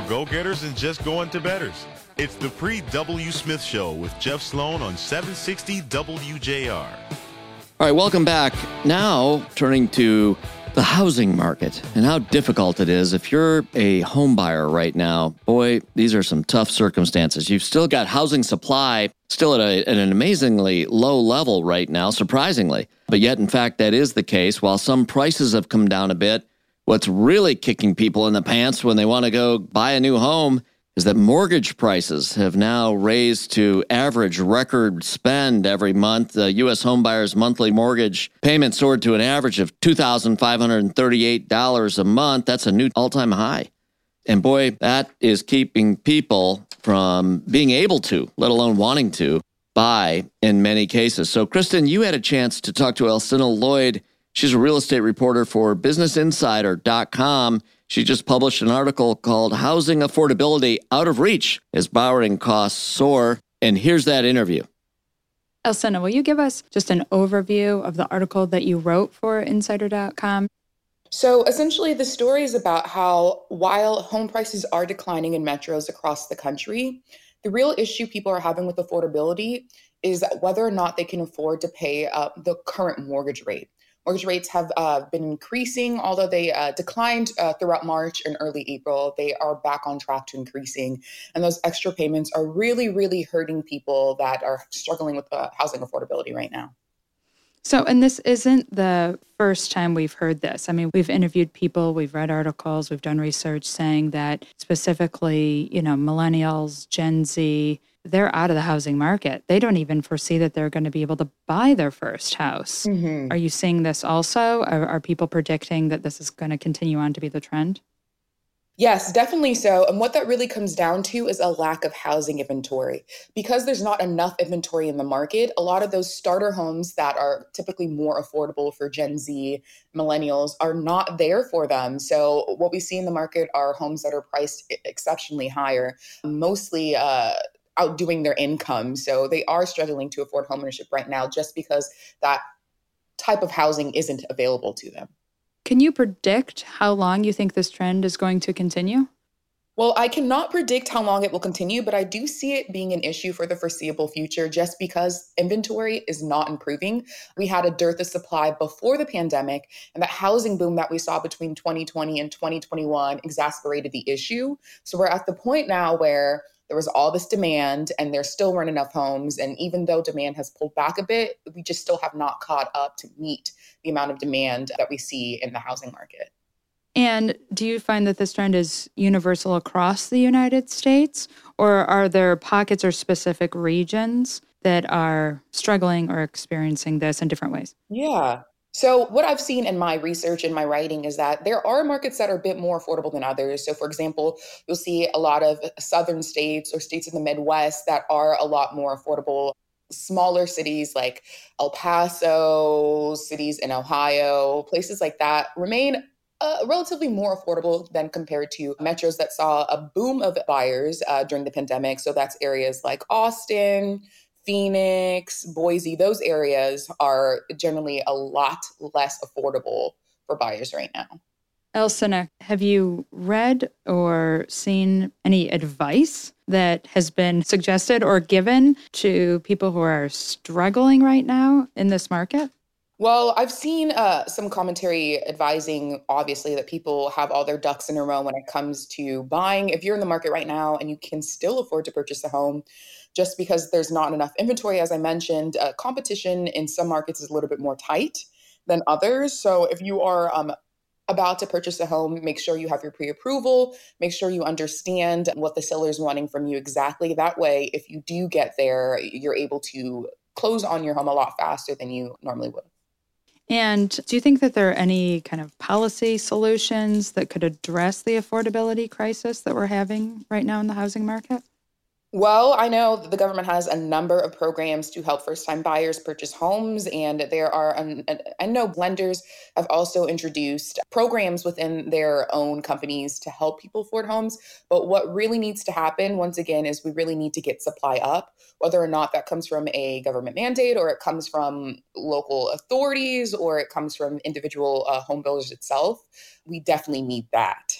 for go getters and just going to betters. It's the pre W. Smith Show with Jeff Sloan on 760 WJR. All right, welcome back. Now, turning to the housing market and how difficult it is. If you're a home buyer right now, boy, these are some tough circumstances. You've still got housing supply still at, a, at an amazingly low level right now, surprisingly. But yet, in fact, that is the case. While some prices have come down a bit, what's really kicking people in the pants when they want to go buy a new home is that mortgage prices have now raised to average record spend every month. The U.S. homebuyers' monthly mortgage payment soared to an average of $2,538 a month. That's a new all time high. And boy, that is keeping people from being able to, let alone wanting to, buy in many cases. So, Kristen, you had a chance to talk to Alcynna Lloyd. She's a real estate reporter for BusinessInsider.com. She just published an article called Housing Affordability Out of Reach as Borrowing Costs Soar. And here's that interview. Alcynna, will you give us just an overview of the article that you wrote for Insider.com? So essentially, the story is about how while home prices are declining in metros across the country, the real issue people are having with affordability is whether or not they can afford to pay uh, the current mortgage rate. Mortgage rates have uh, been increasing, although they uh, declined uh, throughout March and early April. They are back on track to increasing. And those extra payments are really, really hurting people that are struggling with uh, housing affordability right now. So, and this isn't the first time we've heard this. I mean, we've interviewed people, we've read articles, we've done research saying that specifically, you know, millennials, Gen Z, they're out of the housing market. They don't even foresee that they're going to be able to buy their first house. Mm-hmm. Are you seeing this also? Are, are people predicting that this is going to continue on to be the trend? Yes, definitely so. And what that really comes down to is a lack of housing inventory. Because there's not enough inventory in the market, a lot of those starter homes that are typically more affordable for Gen Z, millennials, are not there for them. So, what we see in the market are homes that are priced exceptionally higher, mostly uh, outdoing their income. So they are struggling to afford homeownership right now just because that type of housing isn't available to them. Can you predict how long you think this trend is going to continue? Well, I cannot predict how long it will continue, but I do see it being an issue for the foreseeable future just because inventory is not improving. We had a dearth of supply before the pandemic, and that housing boom that we saw between 2020 and 2021 exacerbated the issue. So we're at the point now where there was all this demand and there still weren't enough homes. And even though demand has pulled back a bit, we just still have not caught up to meet the amount of demand that we see in the housing market. And do you find that this trend is universal across the United States, or are there pockets or specific regions that are struggling or experiencing this in different ways? Yeah. So, what I've seen in my research and my writing is that there are markets that are a bit more affordable than others. So, for example, you'll see a lot of southern states or states in the Midwest that are a lot more affordable. Smaller cities like El Paso, cities in Ohio, places like that remain uh, relatively more affordable than compared to metros that saw a boom of buyers uh, during the pandemic. So, that's areas like Austin, Phoenix, Boise, those areas are generally a lot less affordable for buyers right now. Alcynna, have you read or seen any advice that has been suggested or given to people who are struggling right now in this market? Well, I've seen uh, some commentary advising, obviously, that people have all their ducks in a row when it comes to buying. If you're in the market right now and you can still afford to purchase a home, just because there's not enough inventory, as I mentioned. Uh, competition in some markets is a little bit more tight than others. So if you are um, about to purchase a home, make sure you have your pre approval, make sure you understand what the seller is wanting from you exactly. That way, if you do get there, you're able to close on your home a lot faster than you normally would. And do you think that there are any kind of policy solutions that could address the affordability crisis that we're having right now in the housing market? Well, I know that the government has a number of programs to help first time buyers purchase homes, and there are, I know lenders have also introduced programs within their own companies to help people afford homes. But what really needs to happen, once again, is we really need to get supply up, whether or not that comes from a government mandate or it comes from local authorities or it comes from individual uh, home builders itself. We definitely need that.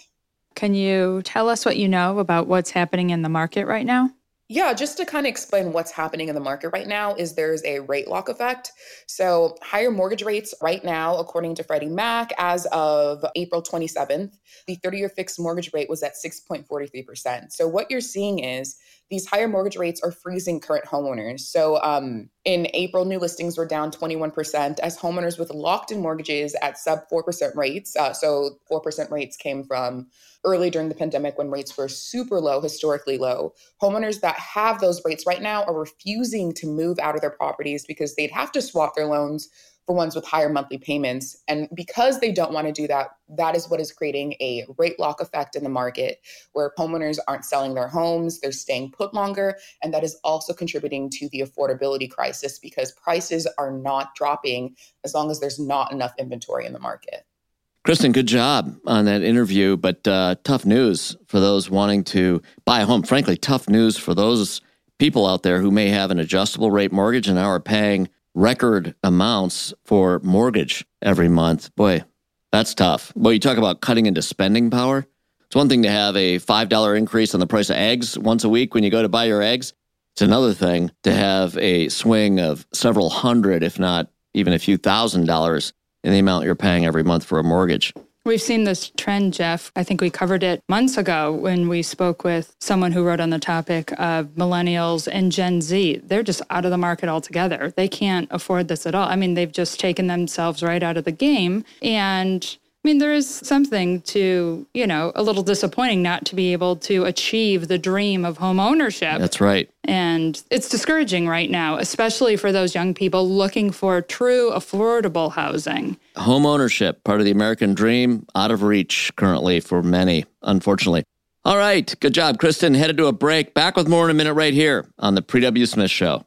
Can you tell us what you know about what's happening in the market right now? Yeah, just to kind of explain what's happening in the market right now is there's a rate lock effect. So, higher mortgage rates right now, according to Freddie Mac, as of April 27th, the 30 year fixed mortgage rate was at 6.43%. So, what you're seeing is these higher mortgage rates are freezing current homeowners. So, um, in April, new listings were down 21% as homeowners with locked in mortgages at sub 4% rates. Uh, so, 4% rates came from early during the pandemic when rates were super low, historically low. Homeowners that have those rates right now are refusing to move out of their properties because they'd have to swap their loans for ones with higher monthly payments. And because they don't want to do that, that is what is creating a rate lock effect in the market where homeowners aren't selling their homes, they're staying put longer. And that is also contributing to the affordability crisis because prices are not dropping as long as there's not enough inventory in the market. Kristen, good job on that interview, but uh, tough news for those wanting to buy a home. Frankly, tough news for those people out there who may have an adjustable rate mortgage and now are paying record amounts for mortgage every month. Boy, that's tough. Well, you talk about cutting into spending power. It's one thing to have a $5 increase on the price of eggs once a week when you go to buy your eggs. It's another thing to have a swing of several hundred, if not even a few thousand dollars in the amount you're paying every month for a mortgage. We've seen this trend, Jeff. I think we covered it months ago when we spoke with someone who wrote on the topic of millennials and Gen Z. They're just out of the market altogether. They can't afford this at all. I mean, they've just taken themselves right out of the game. And mean, there is something to, you know, a little disappointing not to be able to achieve the dream of home ownership. That's right. And it's discouraging right now, especially for those young people looking for true affordable housing. Home ownership, part of the American dream, out of reach currently for many, unfortunately. All right. Good job, Kristen. Headed to a break. Back with more in a minute right here on the Pre W. Smith Show.